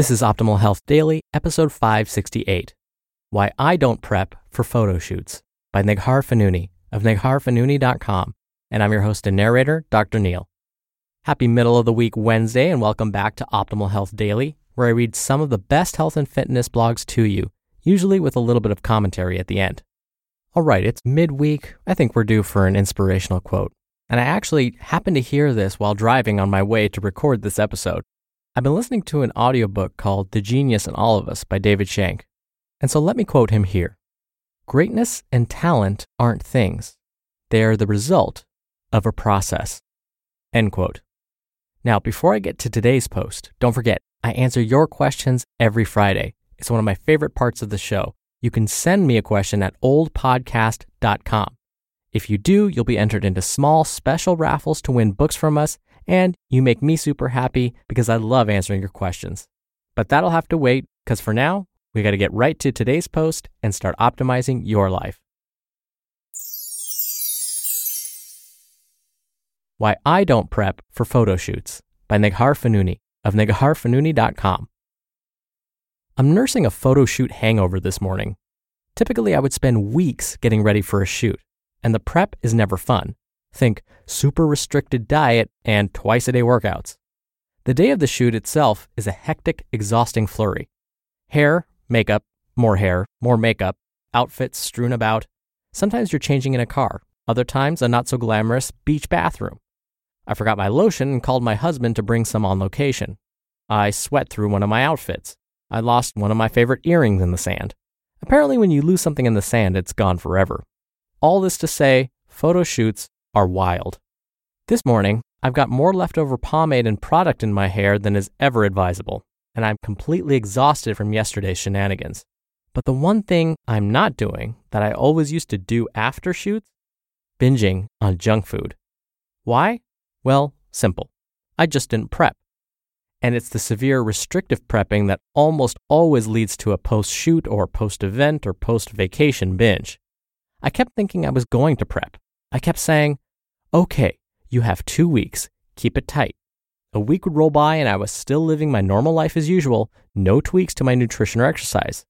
This is Optimal Health Daily, episode 568 Why I Don't Prep for Photo Shoots by Neghar Fonooni of negharfonooni.com. And I'm your host and narrator, Dr. Neil. Happy middle of the week Wednesday, and welcome back to Optimal Health Daily, where I read some of the best health and fitness blogs to you, usually with a little bit of commentary at the end. All right, it's midweek. I think we're due for an inspirational quote. And I actually happened to hear this while driving on my way to record this episode. I've been listening to an audiobook called The Genius in All of Us by David Shenk. And so let me quote him here Greatness and talent aren't things, they are the result of a process. End quote. Now, before I get to today's post, don't forget, I answer your questions every Friday. It's one of my favorite parts of the show. You can send me a question at ohdpodcast.com. If you do, you'll be entered into small special raffles to win books from us and you make me super happy because I love answering your questions. But that'll have to wait because for now, we got to get right to today's post and start optimizing your life. Why I Don't Prep for Photo Shoots by Neghar Fonooni of negharfonooni.com. I'm nursing a photo shoot hangover this morning. Typically, I would spend weeks getting ready for a shoot, and the prep is never fun. Think super restricted diet and twice a day workouts. The day of the shoot itself is a hectic, exhausting flurry. Hair, makeup, more hair, more makeup, outfits strewn about. Sometimes you're changing in a car, other times a not so glamorous beach bathroom. I forgot my lotion and called my husband to bring some on location. I sweat through one of my outfits. I lost one of my favorite earrings in the sand. Apparently, when you lose something in the sand, it's gone forever. All this to say, photo shoots are wild. This morning, I've got more leftover pomade and product in my hair than is ever advisable, and I'm completely exhausted from yesterday's shenanigans. But the one thing I'm not doing that I always used to do after shoots binging on junk food. Why? Well, simple. I just didn't prep. And it's the severe restrictive prepping that almost always leads to a post shoot or post event or post vacation binge. I kept thinking I was going to prep, I kept saying, okay, you have two weeks, keep it tight. A week would roll by and I was still living my normal life as usual, no tweaks to my nutrition or exercise.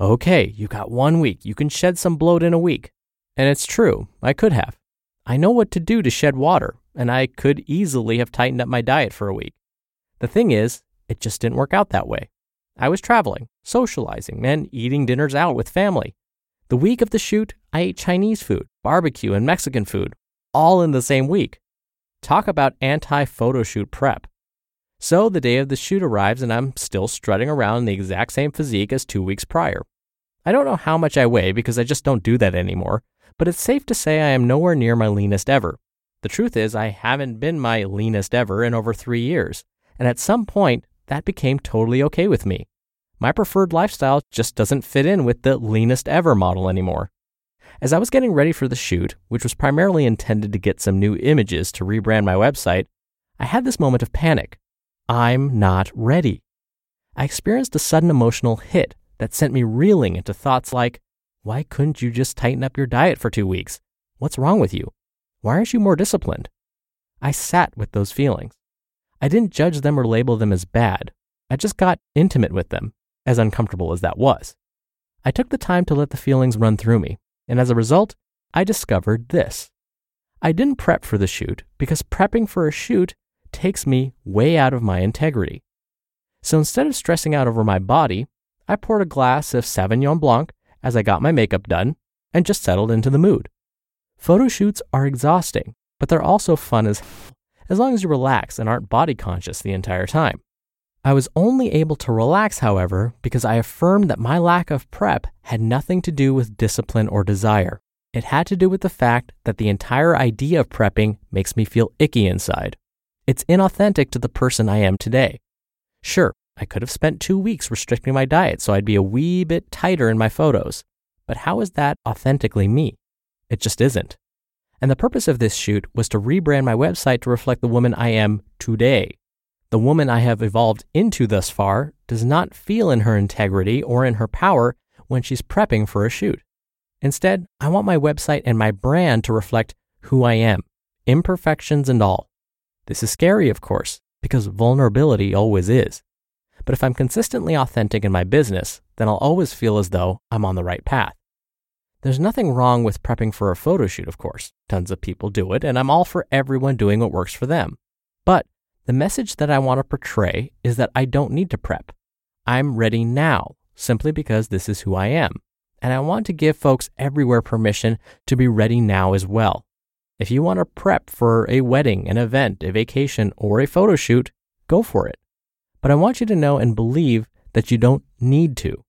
Okay, you got one week, you can shed some bloat in a week. And it's true, I could have. I know what to do to shed water, and I could easily have tightened up my diet for a week. The thing is, it just didn't work out that way. I was traveling, socializing, and eating dinners out with family. The week of the shoot, I ate Chinese food, barbecue, and Mexican food, all in the same week. Talk about anti photo shoot prep. So the day of the shoot arrives, and I'm still strutting around in the exact same physique as two weeks prior. I don't know how much I weigh because I just don't do that anymore, but it's safe to say I am nowhere near my leanest ever. The truth is, I haven't been my leanest ever in over three years, and at some point, that became totally okay with me my preferred lifestyle just doesn't fit in with the leanest ever model anymore. As I was getting ready for the shoot, which was primarily intended to get some new images to rebrand my website, I had this moment of panic. I'm not ready. I experienced a sudden emotional hit that sent me reeling into thoughts like, why couldn't you just tighten up your diet for two weeks? What's wrong with you? Why aren't you more disciplined? I sat with those feelings. I didn't judge them or label them as bad. I just got intimate with them as uncomfortable as that was. I took the time to let the feelings run through me, and as a result, I discovered this. I didn't prep for the shoot because prepping for a shoot takes me way out of my integrity. So instead of stressing out over my body, I poured a glass of Sauvignon Blanc as I got my makeup done and just settled into the mood. Photo shoots are exhausting, but they're also fun as hell, as long as you relax and aren't body conscious the entire time. I was only able to relax, however, because I affirmed that my lack of prep had nothing to do with discipline or desire. It had to do with the fact that the entire idea of prepping makes me feel icky inside. It's inauthentic to the person I am today. Sure, I could have spent two weeks restricting my diet so I'd be a wee bit tighter in my photos, but how is that authentically me? It just isn't. And the purpose of this shoot was to rebrand my website to reflect the woman I am today. The woman I have evolved into thus far does not feel in her integrity or in her power when she's prepping for a shoot. Instead, I want my website and my brand to reflect who I am, imperfections and all. This is scary, of course, because vulnerability always is. But if I'm consistently authentic in my business, then I'll always feel as though I'm on the right path. There's nothing wrong with prepping for a photo shoot, of course. Tons of people do it, and I'm all for everyone doing what works for them. But the message that I want to portray is that I don't need to prep. I'm ready now, simply because this is who I am. And I want to give folks everywhere permission to be ready now as well. If you want to prep for a wedding, an event, a vacation, or a photo shoot, go for it. But I want you to know and believe that you don't need to.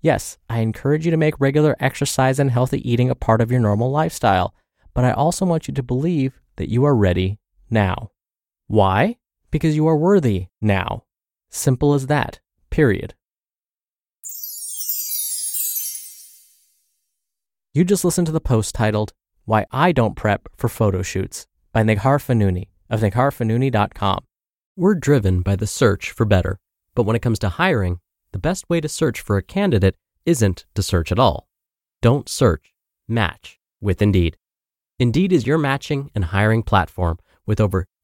Yes, I encourage you to make regular exercise and healthy eating a part of your normal lifestyle, but I also want you to believe that you are ready now. Why? Because you are worthy now. Simple as that, period. You just listened to the post titled, Why I Don't Prep for Photo Shoots by Neghar Fonooni of negharfonooni.com. We're driven by the search for better, but when it comes to hiring, the best way to search for a candidate isn't to search at all. Don't search, match with Indeed. Indeed is your matching and hiring platform with over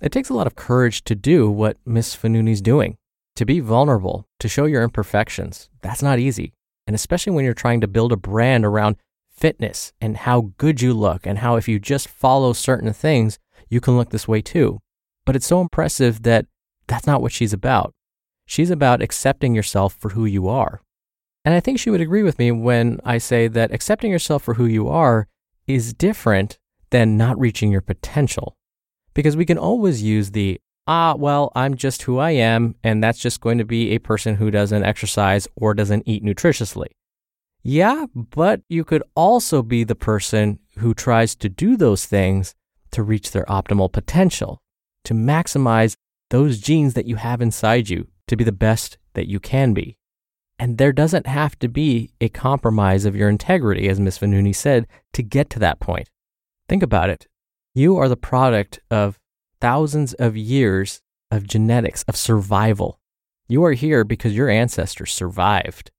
It takes a lot of courage to do what Miss Fonooni's doing, to be vulnerable, to show your imperfections. That's not easy. And especially when you're trying to build a brand around fitness and how good you look and how if you just follow certain things, you can look this way too. But it's so impressive that that's not what she's about. She's about accepting yourself for who you are and I think she would agree with me when I say that accepting yourself for who you are is different than not reaching your potential. Because we can always use the, ah, well, I'm just who I am, and that's just going to be a person who doesn't exercise or doesn't eat nutritiously. Yeah, but you could also be the person who tries to do those things to reach their optimal potential, to maximize those genes that you have inside you to be the best that you can be. And there doesn't have to be a compromise of your integrity, as Ms. Fonooni said, to get to that point. Think about it. You are the product of thousands of years of genetics, of survival. You are here because your ancestors survived.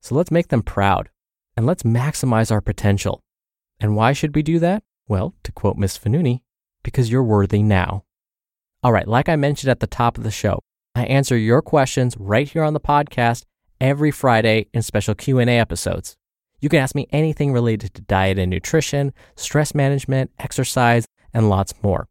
So let's make them proud and let's maximize our potential. And why should we do that? Well, to quote Ms. Fonooni, because you're worthy now. All right, like I mentioned at the top of the show, I answer your questions right here on the podcast every Friday in special Q&A episodes. You can ask me anything related to diet and nutrition, stress management, exercise, and lots more.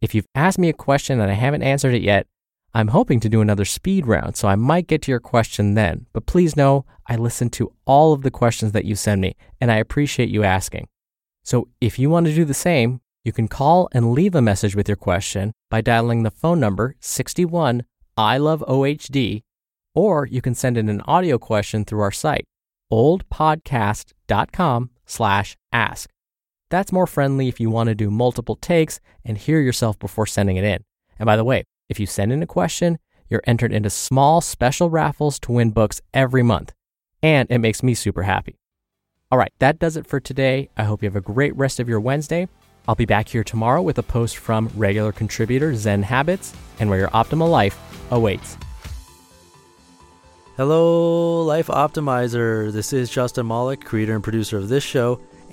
If you've asked me a question and I haven't answered it yet, I'm hoping to do another speed round, so I might get to your question then. But please know I listen to all of the questions that you send me, and I appreciate you asking. So if you want to do the same, you can call and leave a message with your question by dialing the phone number 61 I love OHD or you can send in an audio question through our site, ohdpodcast.com slash ask. That's more friendly if you want to do multiple takes and hear yourself before sending it in. And by the way, if you send in a question, you're entered into small special raffles to win books every month. And it makes me super happy. All right, that does it for today. I hope you have a great rest of your Wednesday. I'll be back here tomorrow with a post from regular contributor Zen Habits and where your optimal life awaits. Hello, Life Optimizer. This is Justin Malik, creator and producer of this show